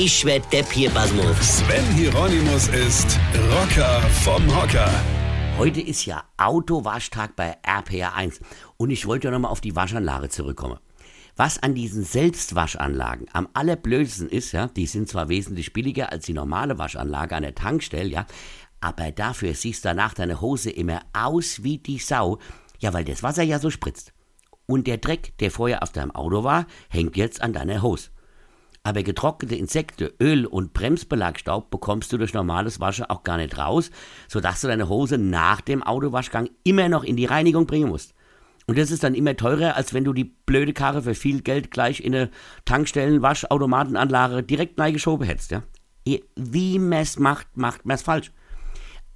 Ich werd Depp hier, Basmus. Sven Hieronymus ist Rocker vom Hocker. Heute ist ja Autowaschtag bei RPR1 und ich wollte ja nochmal auf die Waschanlage zurückkommen. Was an diesen Selbstwaschanlagen am allerblödsten ist, ja, die sind zwar wesentlich billiger als die normale Waschanlage an der Tankstelle, ja, aber dafür siehst danach deine Hose immer aus wie die Sau, ja, weil das Wasser ja so spritzt. Und der Dreck, der vorher auf deinem Auto war, hängt jetzt an deiner Hose. Aber getrocknete Insekten, Öl und Bremsbelagstaub bekommst du durch normales Waschen auch gar nicht raus, sodass du deine Hose nach dem Autowaschgang immer noch in die Reinigung bringen musst. Und das ist dann immer teurer, als wenn du die blöde Karre für viel Geld gleich in eine Tankstellen-Waschautomatenanlage direkt reingeschoben hättest. Ja? Wie man's macht, macht man's falsch.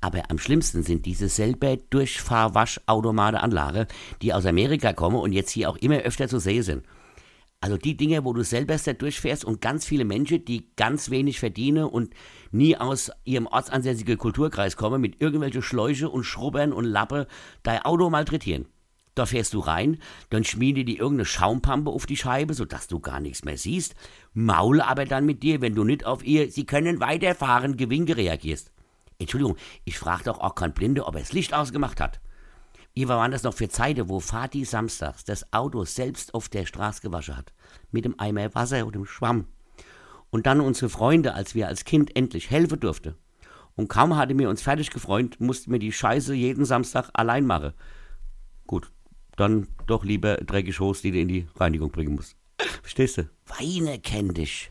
Aber am schlimmsten sind diese selber Durchfahrwaschautomatenanlage, die aus Amerika kommen und jetzt hier auch immer öfter zu sehen sind. Also die Dinge, wo du selber da durchfährst und ganz viele Menschen, die ganz wenig verdienen und nie aus ihrem ortsansässigen Kulturkreis kommen, mit irgendwelchen Schläuche und Schrubbern und Lappe dein Auto malträtieren. Da fährst du rein, dann schmiede die irgendeine Schaumpampe auf die Scheibe, sodass du gar nichts mehr siehst, maul aber dann mit dir, wenn du nicht auf ihr Sie können weiterfahren Gewinke reagierst. Entschuldigung, ich frage doch auch kein Blinde, ob er das Licht ausgemacht hat. Wie waren das noch für Zeiten, wo Vati samstags das Auto selbst auf der Straße gewaschen hat? Mit dem Eimer Wasser und dem Schwamm. Und dann unsere Freunde, als wir als Kind endlich helfen durften. Und kaum hatte mir uns fertig gefreut, mussten wir die Scheiße jeden Samstag allein machen. Gut, dann doch lieber dreckige Hose, die du in die Reinigung bringen musst. Verstehst du? Weine kenn dich.